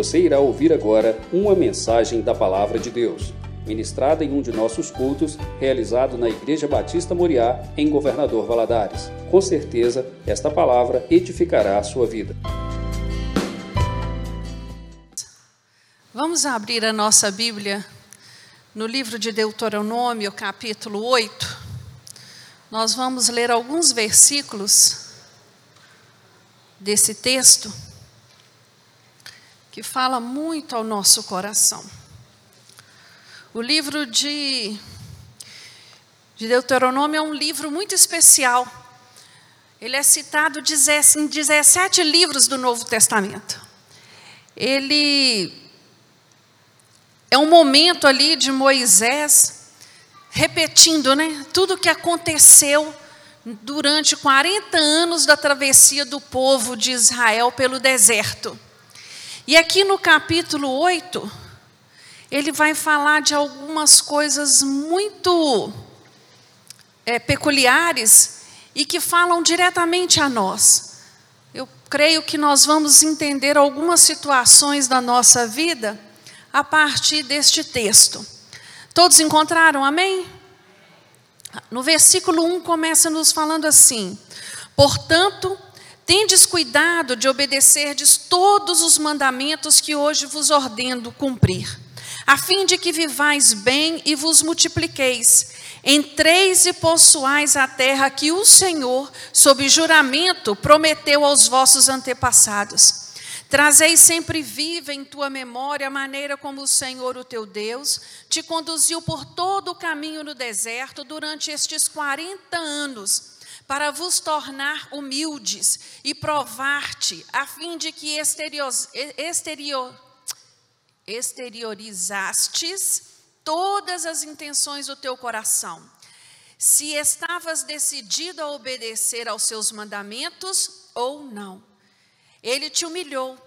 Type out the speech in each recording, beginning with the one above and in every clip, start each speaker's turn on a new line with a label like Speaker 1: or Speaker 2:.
Speaker 1: Você irá ouvir agora uma mensagem da Palavra de Deus, ministrada em um de nossos cultos, realizado na Igreja Batista Moriá, em Governador Valadares. Com certeza, esta palavra edificará a sua vida.
Speaker 2: Vamos abrir a nossa Bíblia no livro de Deuteronômio, capítulo 8. Nós vamos ler alguns versículos desse texto que fala muito ao nosso coração. O livro de, de Deuteronômio é um livro muito especial. Ele é citado em 17 livros do Novo Testamento. Ele é um momento ali de Moisés repetindo, né, tudo o que aconteceu durante 40 anos da travessia do povo de Israel pelo deserto. E aqui no capítulo 8, ele vai falar de algumas coisas muito é, peculiares e que falam diretamente a nós. Eu creio que nós vamos entender algumas situações da nossa vida a partir deste texto. Todos encontraram? Amém? No versículo 1 começa nos falando assim: Portanto, tendes cuidado de obedecerdes todos os mandamentos que hoje vos ordeno cumprir, a fim de que vivais bem e vos multipliqueis, entreis e possuais a terra que o Senhor, sob juramento, prometeu aos vossos antepassados. Trazei sempre viva em tua memória a maneira como o Senhor, o teu Deus, te conduziu por todo o caminho no deserto durante estes 40 anos, para vos tornar humildes e provar-te, a fim de que exterior, exterior, exteriorizastes todas as intenções do teu coração. Se estavas decidido a obedecer aos seus mandamentos ou não. Ele te humilhou,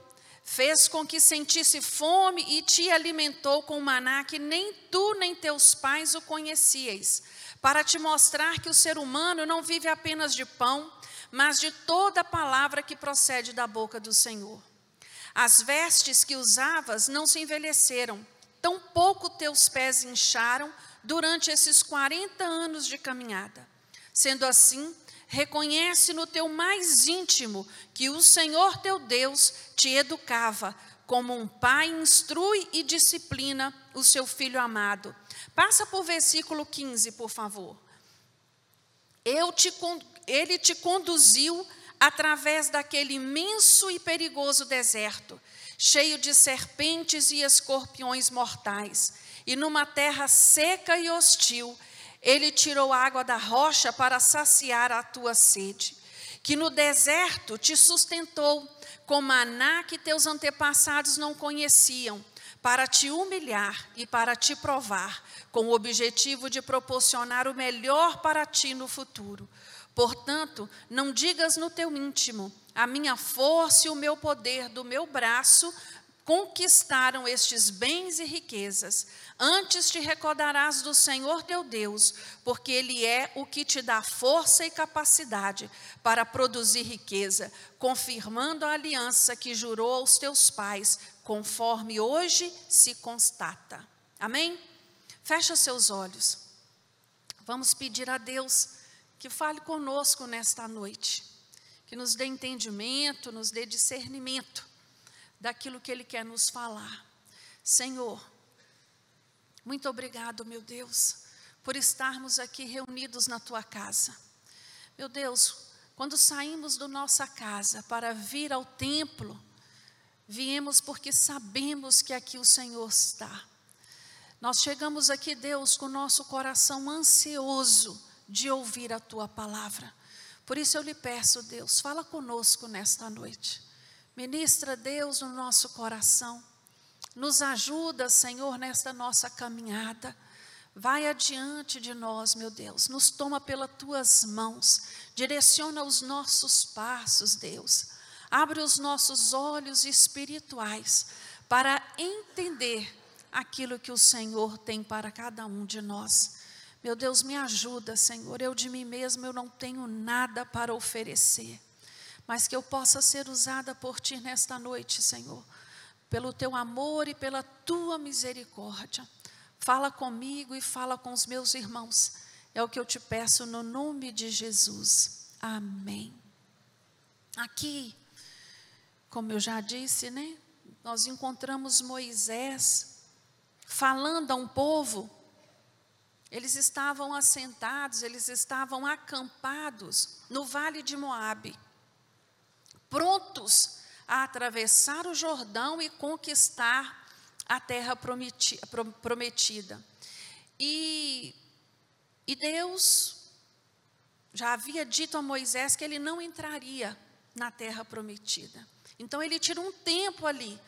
Speaker 2: fez com que sentisse fome e te alimentou com maná que nem tu nem teus pais o conhecieis, para te mostrar que o ser humano não vive apenas de pão, mas de toda palavra que procede da boca do Senhor. As vestes que usavas não se envelheceram, tampouco teus pés incharam durante esses 40 anos de caminhada. Sendo assim, reconhece no teu mais íntimo que o Senhor teu Deus te educava, como um pai instrui e disciplina o seu filho amado. Passa por versículo 15, por favor. Te, ele te conduziu através daquele imenso e perigoso deserto, cheio de serpentes e escorpiões mortais, e numa terra seca e hostil, ele tirou água da rocha para saciar a tua sede, que no deserto te sustentou com maná que teus antepassados não conheciam, para te humilhar e para te provar, com o objetivo de proporcionar o melhor para ti no futuro. Portanto, não digas no teu íntimo: a minha força e o meu poder do meu braço conquistaram estes bens e riquezas. Antes te recordarás do Senhor teu Deus, porque Ele é o que te dá força e capacidade para produzir riqueza, confirmando a aliança que jurou aos teus pais, conforme hoje se constata. Amém? Fecha seus olhos. Vamos pedir a Deus que fale conosco nesta noite, que nos dê entendimento, nos dê discernimento daquilo que Ele quer nos falar. Senhor, muito obrigado, meu Deus, por estarmos aqui reunidos na tua casa. Meu Deus, quando saímos da nossa casa para vir ao templo, viemos porque sabemos que aqui o Senhor está. Nós chegamos aqui, Deus, com o nosso coração ansioso de ouvir a tua palavra. Por isso eu lhe peço, Deus, fala conosco nesta noite. Ministra, Deus, no nosso coração. Nos ajuda, Senhor, nesta nossa caminhada. Vai adiante de nós, meu Deus. Nos toma pelas tuas mãos. Direciona os nossos passos, Deus. Abre os nossos olhos espirituais para entender aquilo que o Senhor tem para cada um de nós. Meu Deus, me ajuda, Senhor. Eu de mim mesmo eu não tenho nada para oferecer mas que eu possa ser usada por Ti nesta noite, Senhor, pelo teu amor e pela tua misericórdia. Fala comigo e fala com os meus irmãos. É o que eu te peço no nome de Jesus. Amém. Aqui, como eu já disse, né? Nós encontramos Moisés falando a um povo. Eles estavam assentados, eles estavam acampados no vale de Moabe, prontos a atravessar o Jordão e conquistar a terra prometida. E, e Deus já havia dito a Moisés que ele não entraria na terra prometida. Então ele tira um tempo ali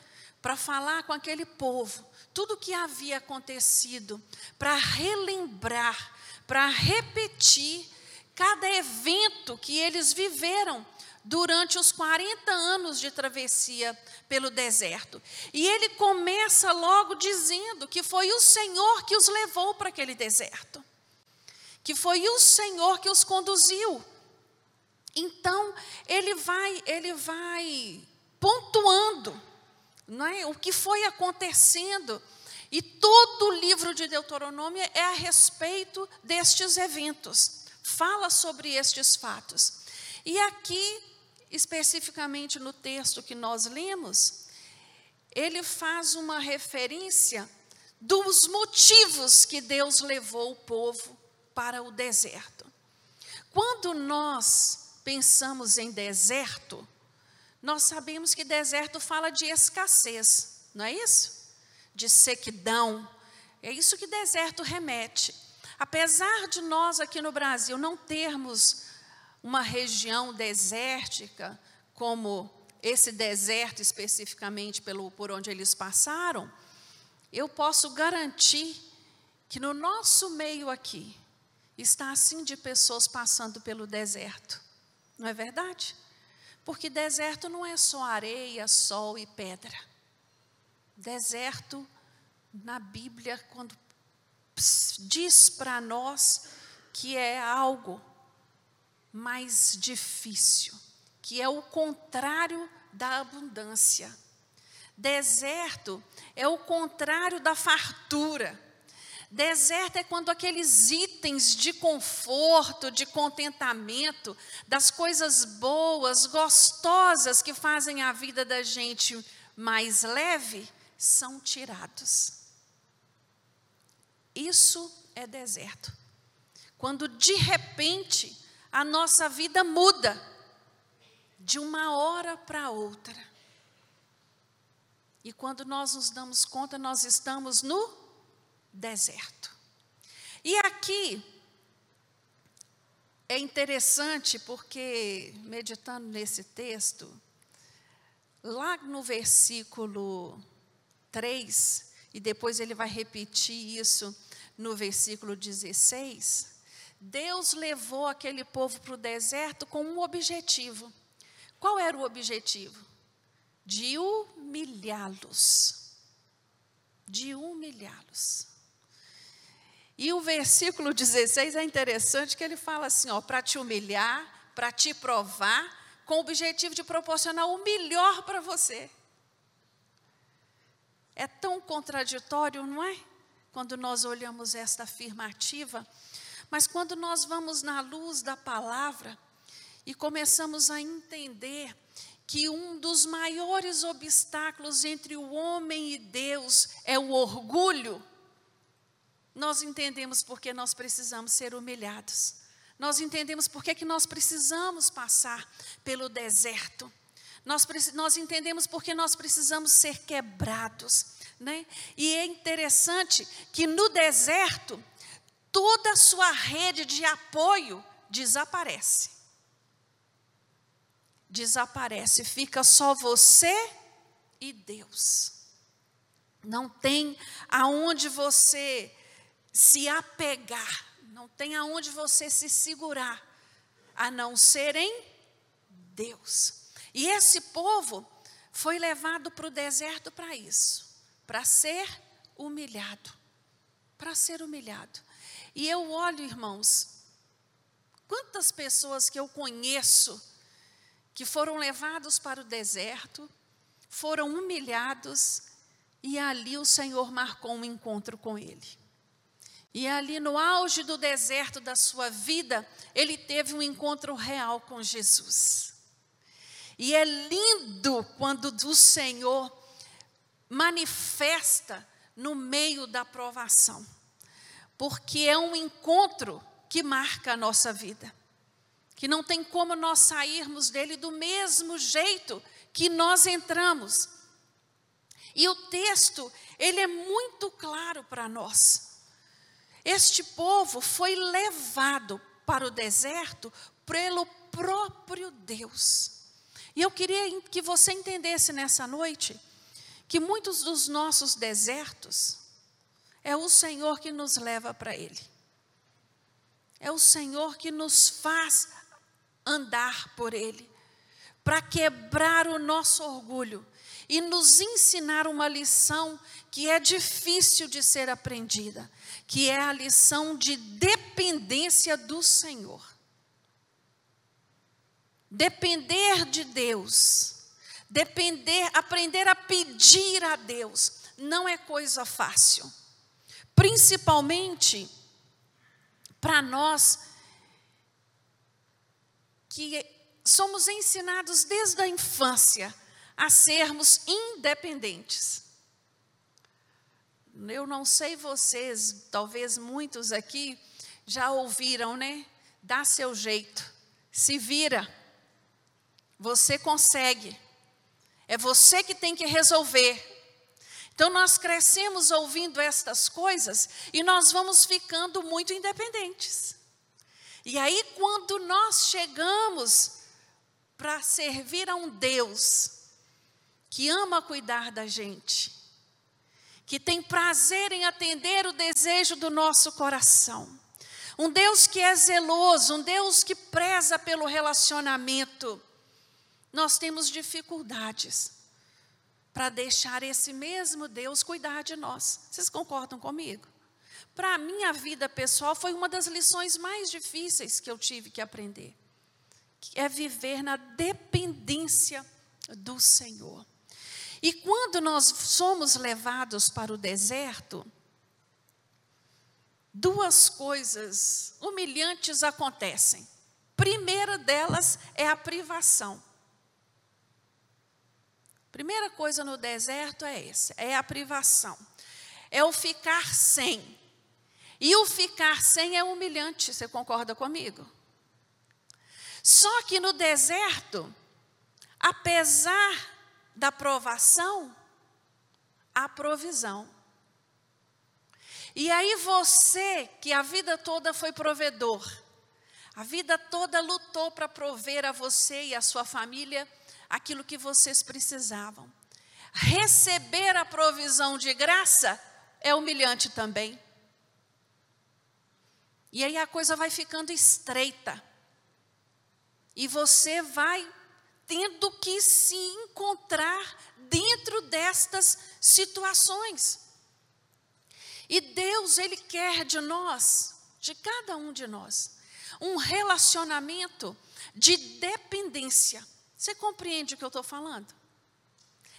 Speaker 2: para falar com aquele povo tudo o que havia acontecido, para relembrar, para repetir cada evento que eles viveram durante os 40 anos de travessia pelo deserto. E ele começa logo dizendo que foi o Senhor que os levou para aquele deserto, que foi o Senhor que os conduziu. Então, ele vai, ele vai pontuando é? o que foi acontecendo. E todo o livro de Deuteronômio é a respeito destes eventos, fala sobre estes fatos. E aqui especificamente no texto que nós lemos, ele faz uma referência dos motivos que Deus levou o povo para o deserto. Quando nós pensamos em deserto, nós sabemos que deserto fala de escassez, não é isso? De sequidão. É isso que deserto remete. Apesar de nós aqui no Brasil não termos uma região desértica, como esse deserto especificamente pelo, por onde eles passaram, eu posso garantir que no nosso meio aqui está assim de pessoas passando pelo deserto. Não é verdade? Porque deserto não é só areia, sol e pedra. Deserto, na Bíblia, quando diz para nós que é algo mais difícil, que é o contrário da abundância. Deserto é o contrário da fartura. Deserto é quando aqueles itens de conforto, de contentamento, das coisas boas, gostosas que fazem a vida da gente mais leve, são tirados. Isso é deserto. Quando de repente a nossa vida muda de uma hora para outra. E quando nós nos damos conta, nós estamos no deserto. E aqui é interessante porque, meditando nesse texto, lá no versículo 3, e depois ele vai repetir isso no versículo 16, Deus levou aquele povo para o deserto com um objetivo. Qual era o objetivo? De humilhá-los. De humilhá-los. E o versículo 16 é interessante que ele fala assim, ó, para te humilhar, para te provar, com o objetivo de proporcionar o melhor para você. É tão contraditório, não é? Quando nós olhamos esta afirmativa, mas quando nós vamos na luz da palavra e começamos a entender que um dos maiores obstáculos entre o homem e Deus é o orgulho, nós entendemos porque nós precisamos ser humilhados. Nós entendemos porque que nós precisamos passar pelo deserto. Nós, nós entendemos porque nós precisamos ser quebrados. Né? E é interessante que no deserto toda a sua rede de apoio desaparece. Desaparece, fica só você e Deus. Não tem aonde você se apegar, não tem aonde você se segurar, a não ser em Deus. E esse povo foi levado para o deserto para isso, para ser humilhado, para ser humilhado. E eu olho, irmãos, quantas pessoas que eu conheço que foram levados para o deserto, foram humilhados e ali o Senhor marcou um encontro com ele. E ali no auge do deserto da sua vida, ele teve um encontro real com Jesus. E é lindo quando o Senhor manifesta no meio da provação, porque é um encontro que marca a nossa vida, que não tem como nós sairmos dele do mesmo jeito que nós entramos. E o texto, ele é muito claro para nós. Este povo foi levado para o deserto pelo próprio Deus. E eu queria que você entendesse nessa noite que muitos dos nossos desertos é o Senhor que nos leva para Ele. É o Senhor que nos faz andar por Ele, para quebrar o nosso orgulho e nos ensinar uma lição que é difícil de ser aprendida, que é a lição de dependência do Senhor. Depender de Deus, depender, aprender a pedir a Deus, não é coisa fácil. Principalmente para nós que somos ensinados desde a infância a sermos independentes. Eu não sei vocês, talvez muitos aqui já ouviram, né? Dá seu jeito, se vira. Você consegue. É você que tem que resolver. Então nós crescemos ouvindo estas coisas e nós vamos ficando muito independentes. E aí, quando nós chegamos para servir a um Deus que ama cuidar da gente, que tem prazer em atender o desejo do nosso coração, um Deus que é zeloso, um Deus que preza pelo relacionamento, nós temos dificuldades para deixar esse mesmo Deus cuidar de nós. Vocês concordam comigo? Para a minha vida pessoal, foi uma das lições mais difíceis que eu tive que aprender. É viver na dependência do Senhor. E quando nós somos levados para o deserto, duas coisas humilhantes acontecem. Primeira delas é a privação. Primeira coisa no deserto é essa, é a privação. É o ficar sem. E o ficar sem é humilhante, você concorda comigo? Só que no deserto, apesar da provação, há provisão. E aí você, que a vida toda foi provedor, a vida toda lutou para prover a você e a sua família aquilo que vocês precisavam. Receber a provisão de graça é humilhante também. E aí a coisa vai ficando estreita. E você vai tendo que se encontrar dentro destas situações. E Deus, Ele quer de nós, de cada um de nós, um relacionamento de dependência. Você compreende o que eu estou falando?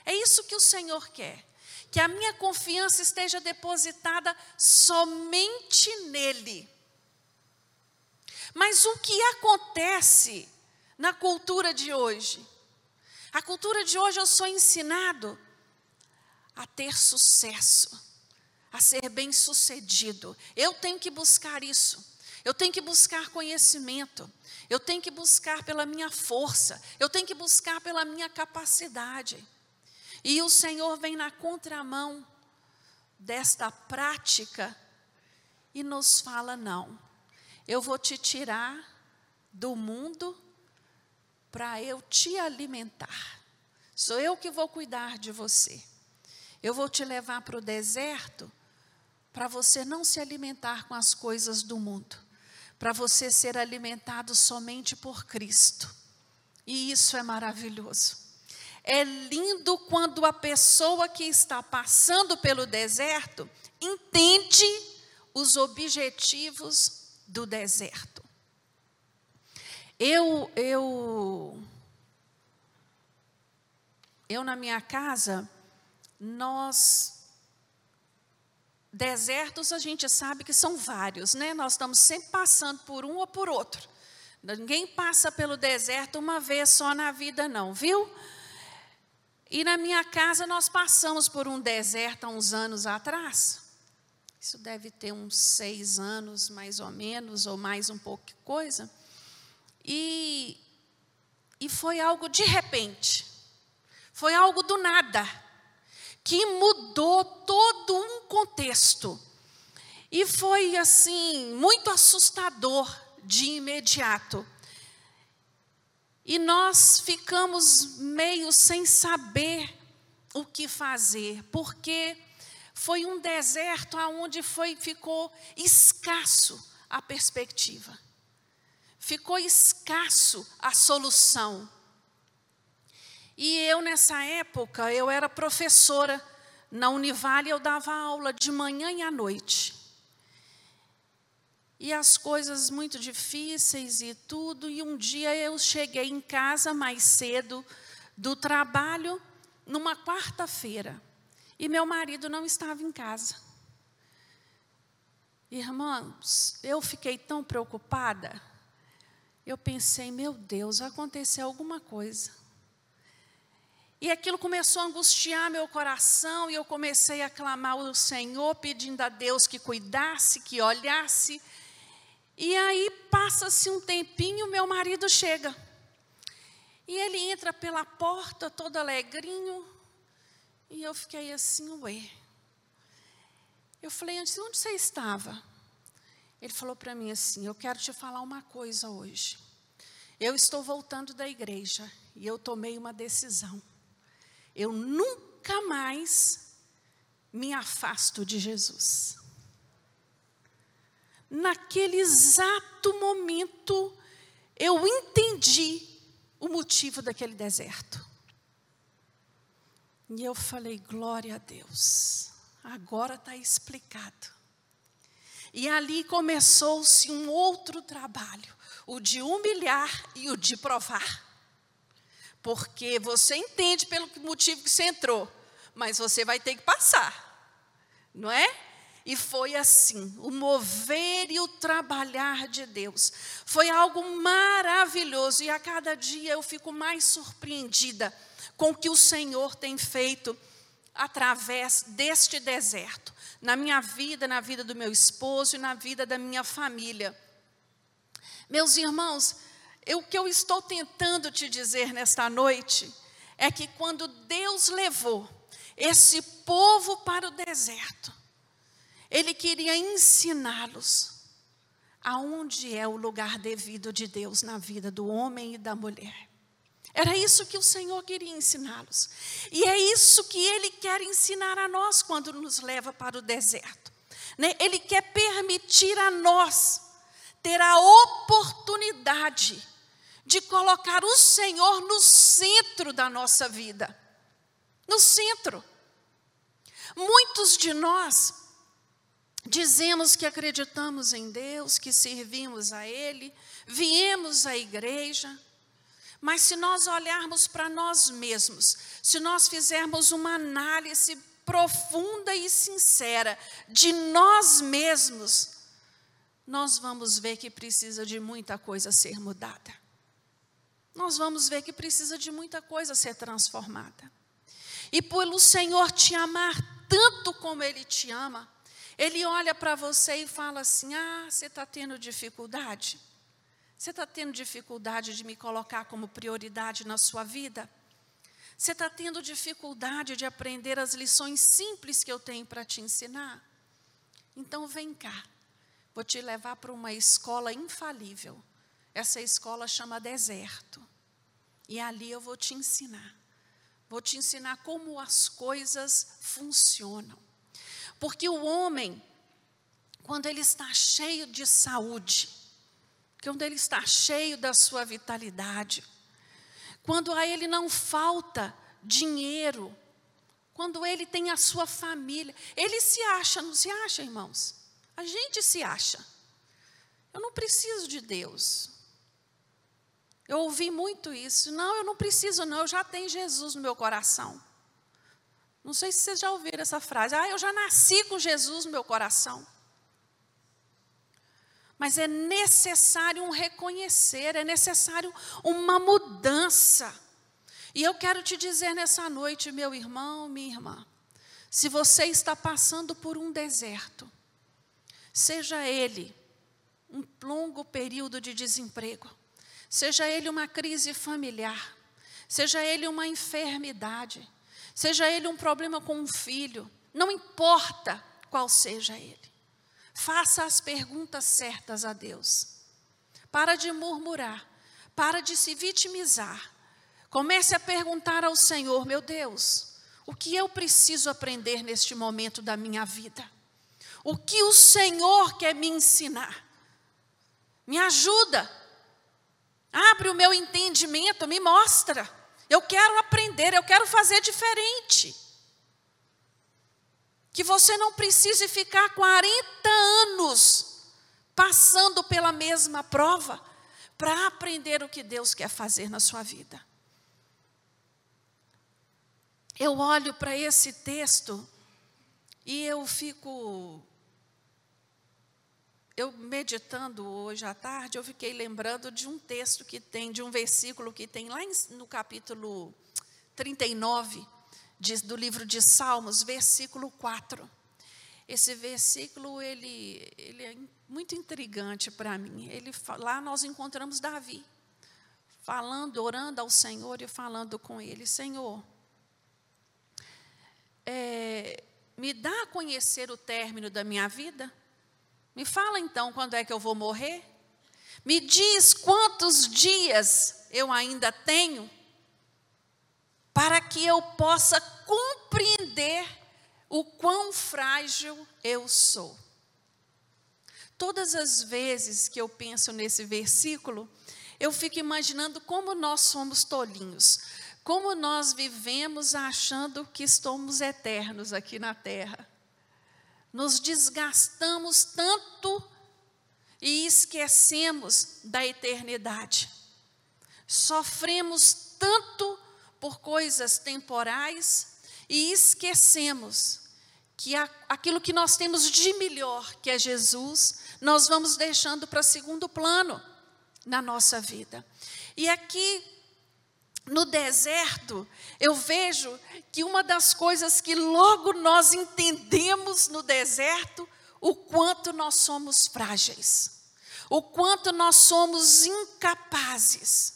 Speaker 2: É isso que o Senhor quer. Que a minha confiança esteja depositada somente nele. Mas o que acontece na cultura de hoje? A cultura de hoje eu sou ensinado a ter sucesso, a ser bem-sucedido. Eu tenho que buscar isso. Eu tenho que buscar conhecimento. Eu tenho que buscar pela minha força. Eu tenho que buscar pela minha capacidade. E o Senhor vem na contramão desta prática e nos fala: não, eu vou te tirar do mundo para eu te alimentar. Sou eu que vou cuidar de você. Eu vou te levar para o deserto para você não se alimentar com as coisas do mundo para você ser alimentado somente por Cristo. E isso é maravilhoso. É lindo quando a pessoa que está passando pelo deserto entende os objetivos do deserto. Eu, eu eu na minha casa, nós desertos a gente sabe que são vários, né? Nós estamos sempre passando por um ou por outro. Ninguém passa pelo deserto uma vez só na vida, não, viu? E na minha casa nós passamos por um deserto há uns anos atrás. Isso deve ter uns seis anos, mais ou menos, ou mais um pouco coisa. E, e foi algo de repente. Foi algo do nada. Que mudou todo um contexto. E foi assim, muito assustador de imediato. E nós ficamos meio sem saber o que fazer, porque foi um deserto aonde foi ficou escasso a perspectiva. Ficou escasso a solução. E eu nessa época, eu era professora na Univale, eu dava aula de manhã e à noite e as coisas muito difíceis e tudo. E um dia eu cheguei em casa mais cedo do trabalho, numa quarta-feira, e meu marido não estava em casa. Irmãos, eu fiquei tão preocupada. Eu pensei, meu Deus, aconteceu alguma coisa. E aquilo começou a angustiar meu coração, e eu comecei a clamar ao Senhor, pedindo a Deus que cuidasse, que olhasse, e aí passa-se um tempinho, meu marido chega. E ele entra pela porta todo alegrinho. E eu fiquei assim, ué. Eu falei antes, onde você estava? Ele falou para mim assim: Eu quero te falar uma coisa hoje. Eu estou voltando da igreja e eu tomei uma decisão. Eu nunca mais me afasto de Jesus naquele exato momento, eu entendi o motivo daquele deserto. E eu falei, glória a Deus, agora está explicado. E ali começou-se um outro trabalho, o de humilhar e o de provar. Porque você entende pelo motivo que você entrou, mas você vai ter que passar, não é? E foi assim, o mover e o trabalhar de Deus. Foi algo maravilhoso e a cada dia eu fico mais surpreendida com o que o Senhor tem feito através deste deserto, na minha vida, na vida do meu esposo e na vida da minha família. Meus irmãos, eu, o que eu estou tentando te dizer nesta noite é que quando Deus levou esse povo para o deserto, ele queria ensiná-los aonde é o lugar devido de Deus na vida do homem e da mulher. Era isso que o Senhor queria ensiná-los. E é isso que Ele quer ensinar a nós quando nos leva para o deserto. Né? Ele quer permitir a nós ter a oportunidade de colocar o Senhor no centro da nossa vida. No centro. Muitos de nós Dizemos que acreditamos em Deus, que servimos a Ele, viemos à igreja, mas se nós olharmos para nós mesmos, se nós fizermos uma análise profunda e sincera de nós mesmos, nós vamos ver que precisa de muita coisa ser mudada. Nós vamos ver que precisa de muita coisa ser transformada. E pelo Senhor te amar tanto como Ele te ama, ele olha para você e fala assim: Ah, você está tendo dificuldade? Você está tendo dificuldade de me colocar como prioridade na sua vida? Você está tendo dificuldade de aprender as lições simples que eu tenho para te ensinar? Então vem cá, vou te levar para uma escola infalível. Essa escola chama Deserto. E ali eu vou te ensinar. Vou te ensinar como as coisas funcionam. Porque o homem, quando ele está cheio de saúde, quando ele está cheio da sua vitalidade, quando a ele não falta dinheiro, quando ele tem a sua família, ele se acha, não se acha, irmãos? A gente se acha. Eu não preciso de Deus. Eu ouvi muito isso. Não, eu não preciso, não, eu já tenho Jesus no meu coração. Não sei se vocês já ouviram essa frase. Ah, eu já nasci com Jesus no meu coração. Mas é necessário um reconhecer, é necessário uma mudança. E eu quero te dizer nessa noite, meu irmão, minha irmã, se você está passando por um deserto, seja ele um longo período de desemprego, seja ele uma crise familiar, seja ele uma enfermidade, seja ele um problema com um filho, não importa qual seja ele. Faça as perguntas certas a Deus. Para de murmurar, para de se vitimizar. Comece a perguntar ao Senhor, meu Deus, o que eu preciso aprender neste momento da minha vida? O que o Senhor quer me ensinar? Me ajuda. Abre o meu entendimento, me mostra. Eu quero aprender, eu quero fazer diferente que você não precise ficar 40 anos passando pela mesma prova para aprender o que Deus quer fazer na sua vida. Eu olho para esse texto e eu fico. Eu meditando hoje à tarde, eu fiquei lembrando de um texto que tem, de um versículo que tem lá no capítulo 39, de, do livro de Salmos, versículo 4. Esse versículo ele, ele é muito intrigante para mim. Ele, lá nós encontramos Davi, falando, orando ao Senhor e falando com ele: Senhor, é, me dá a conhecer o término da minha vida? Me fala então quando é que eu vou morrer? Me diz quantos dias eu ainda tenho? para que eu possa compreender o quão frágil eu sou. Todas as vezes que eu penso nesse versículo, eu fico imaginando como nós somos tolinhos, como nós vivemos achando que estamos eternos aqui na terra. Nos desgastamos tanto e esquecemos da eternidade. Sofremos tanto por coisas temporais e esquecemos que aquilo que nós temos de melhor, que é Jesus, nós vamos deixando para segundo plano na nossa vida. E aqui no deserto, eu vejo que uma das coisas que logo nós entendemos no deserto, o quanto nós somos frágeis, o quanto nós somos incapazes.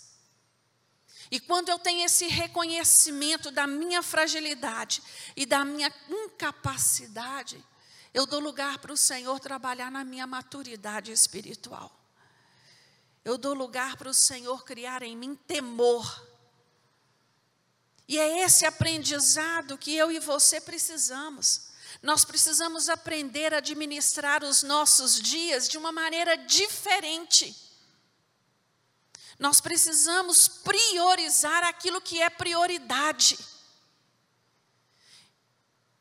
Speaker 2: E quando eu tenho esse reconhecimento da minha fragilidade e da minha incapacidade, eu dou lugar para o Senhor trabalhar na minha maturidade espiritual. Eu dou lugar para o Senhor criar em mim temor. E é esse aprendizado que eu e você precisamos. Nós precisamos aprender a administrar os nossos dias de uma maneira diferente. Nós precisamos priorizar aquilo que é prioridade.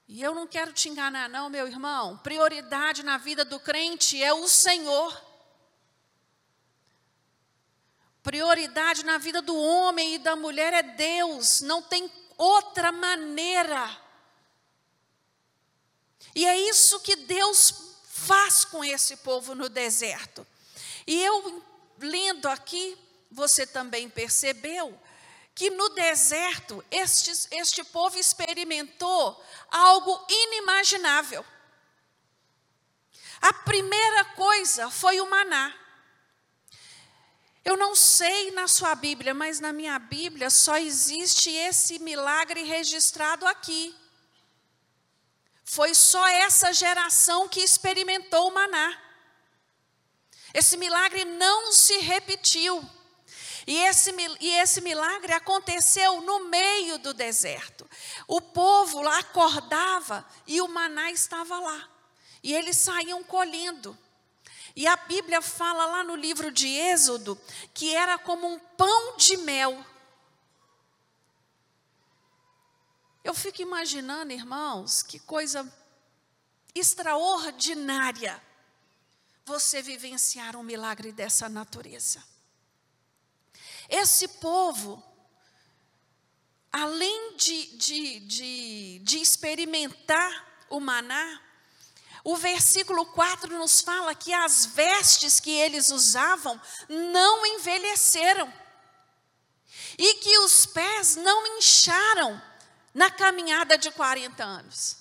Speaker 2: E eu não quero te enganar, não, meu irmão. Prioridade na vida do crente é o Senhor. Prioridade na vida do homem e da mulher é Deus. Não tem outra maneira. E é isso que Deus faz com esse povo no deserto. E eu, lendo aqui, você também percebeu que no deserto este, este povo experimentou algo inimaginável. A primeira coisa foi o maná. Eu não sei na sua Bíblia, mas na minha Bíblia só existe esse milagre registrado aqui. Foi só essa geração que experimentou o maná. Esse milagre não se repetiu. E esse, e esse milagre aconteceu no meio do deserto. O povo lá acordava e o maná estava lá. E eles saíam colhendo. E a Bíblia fala lá no livro de Êxodo que era como um pão de mel. Eu fico imaginando, irmãos, que coisa extraordinária você vivenciar um milagre dessa natureza. Esse povo, além de, de, de, de experimentar o maná, o versículo 4 nos fala que as vestes que eles usavam não envelheceram e que os pés não incharam na caminhada de 40 anos,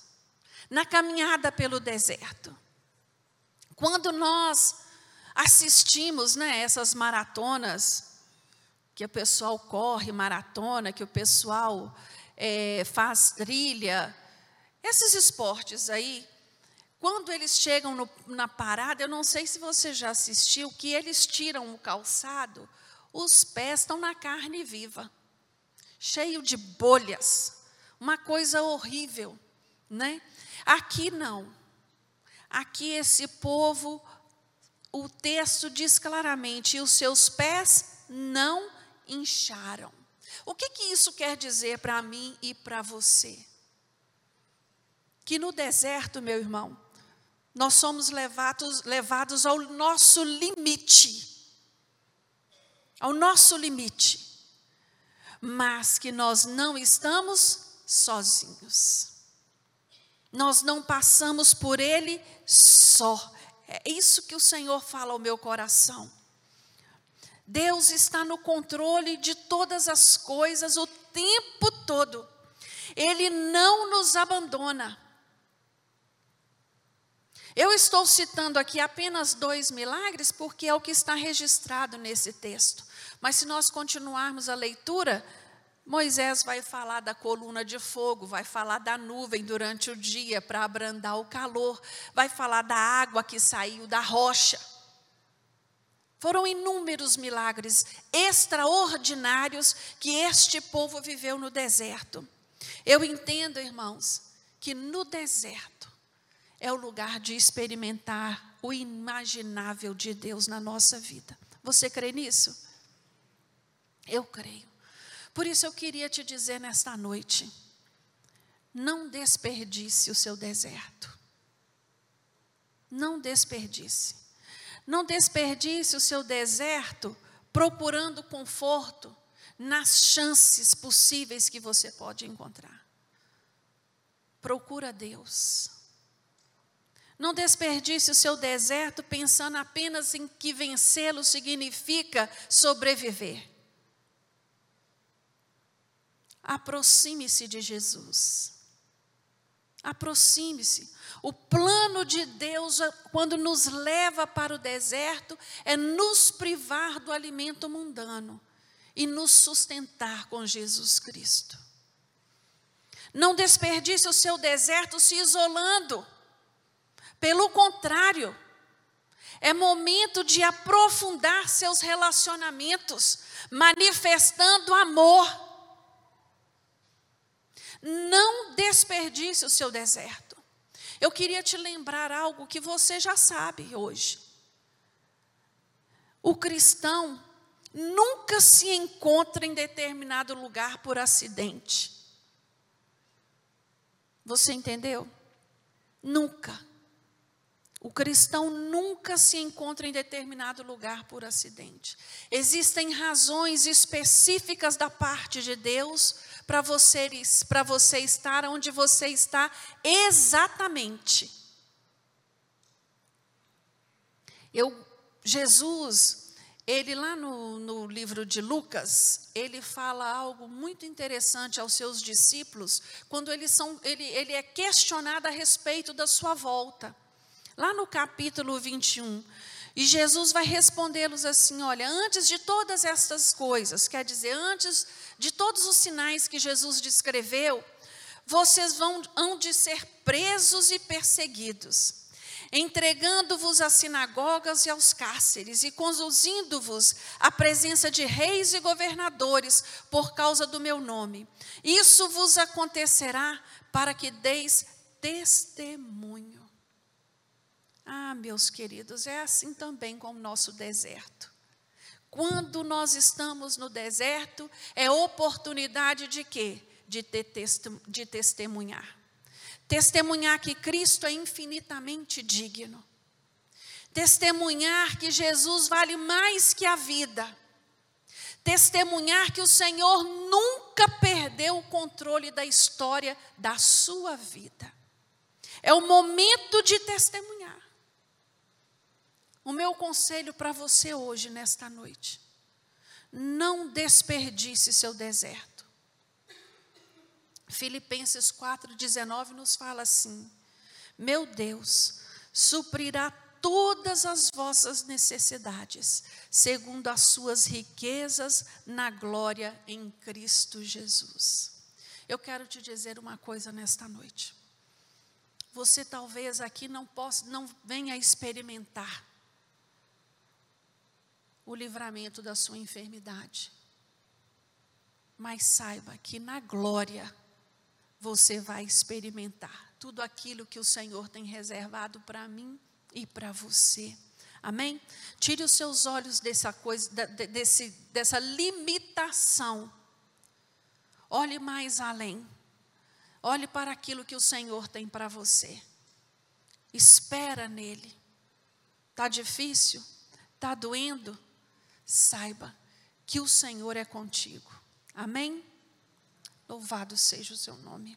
Speaker 2: na caminhada pelo deserto. Quando nós assistimos né, essas maratonas, que o pessoal corre maratona, que o pessoal é, faz trilha, esses esportes aí, quando eles chegam no, na parada, eu não sei se você já assistiu, que eles tiram o calçado, os pés estão na carne viva, cheio de bolhas, uma coisa horrível, né? Aqui não. Aqui esse povo, o texto diz claramente, e os seus pés não incharam. O que, que isso quer dizer para mim e para você? Que no deserto, meu irmão, nós somos levados, levados ao nosso limite. Ao nosso limite. Mas que nós não estamos sozinhos. Nós não passamos por ele só. É isso que o Senhor fala ao meu coração. Deus está no controle de todas as coisas o tempo todo. Ele não nos abandona. Eu estou citando aqui apenas dois milagres porque é o que está registrado nesse texto. Mas se nós continuarmos a leitura, Moisés vai falar da coluna de fogo, vai falar da nuvem durante o dia para abrandar o calor, vai falar da água que saiu da rocha. Foram inúmeros milagres extraordinários que este povo viveu no deserto. Eu entendo, irmãos, que no deserto é o lugar de experimentar o imaginável de Deus na nossa vida. Você crê nisso? Eu creio. Por isso eu queria te dizer nesta noite: não desperdice o seu deserto. Não desperdice. Não desperdice o seu deserto procurando conforto nas chances possíveis que você pode encontrar. Procura Deus. Não desperdice o seu deserto pensando apenas em que vencê-lo significa sobreviver. Aproxime-se de Jesus. Aproxime-se. O plano de Deus, quando nos leva para o deserto, é nos privar do alimento mundano e nos sustentar com Jesus Cristo. Não desperdice o seu deserto se isolando pelo contrário, é momento de aprofundar seus relacionamentos, manifestando amor. Não desperdice o seu deserto. Eu queria te lembrar algo que você já sabe hoje. O cristão nunca se encontra em determinado lugar por acidente. Você entendeu? Nunca. O cristão nunca se encontra em determinado lugar por acidente. Existem razões específicas da parte de Deus para você, você estar onde você está exatamente. Eu, Jesus, ele lá no, no livro de Lucas, ele fala algo muito interessante aos seus discípulos, quando eles são, ele, ele é questionado a respeito da sua volta lá no capítulo 21. E Jesus vai respondê-los assim: olha, antes de todas estas coisas, quer dizer, antes de todos os sinais que Jesus descreveu, vocês vão hão de ser presos e perseguidos, entregando-vos às sinagogas e aos cárceres, e conduzindo-vos à presença de reis e governadores por causa do meu nome. Isso vos acontecerá para que deis testemunho. Ah, meus queridos, é assim também com o nosso deserto. Quando nós estamos no deserto, é oportunidade de quê? De, de testemunhar. Testemunhar que Cristo é infinitamente digno. Testemunhar que Jesus vale mais que a vida. testemunhar que o Senhor nunca perdeu o controle da história da sua vida. É o momento de testemunhar. O meu conselho para você hoje, nesta noite, não desperdice seu deserto. Filipenses 4,19 nos fala assim: Meu Deus suprirá todas as vossas necessidades, segundo as suas riquezas na glória em Cristo Jesus. Eu quero te dizer uma coisa nesta noite. Você talvez aqui não possa, não venha experimentar o livramento da sua enfermidade. Mas saiba que na glória você vai experimentar tudo aquilo que o Senhor tem reservado para mim e para você. Amém? Tire os seus olhos dessa coisa, desse, dessa limitação. Olhe mais além. Olhe para aquilo que o Senhor tem para você. Espera nele. Está difícil? Está doendo? Saiba que o Senhor é contigo. Amém? Louvado seja o seu nome.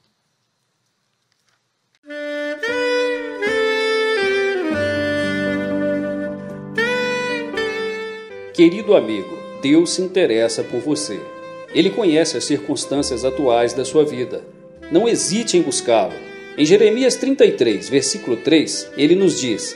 Speaker 1: Querido amigo, Deus se interessa por você. Ele conhece as circunstâncias atuais da sua vida. Não hesite em buscá-lo. Em Jeremias 33, versículo 3, ele nos diz: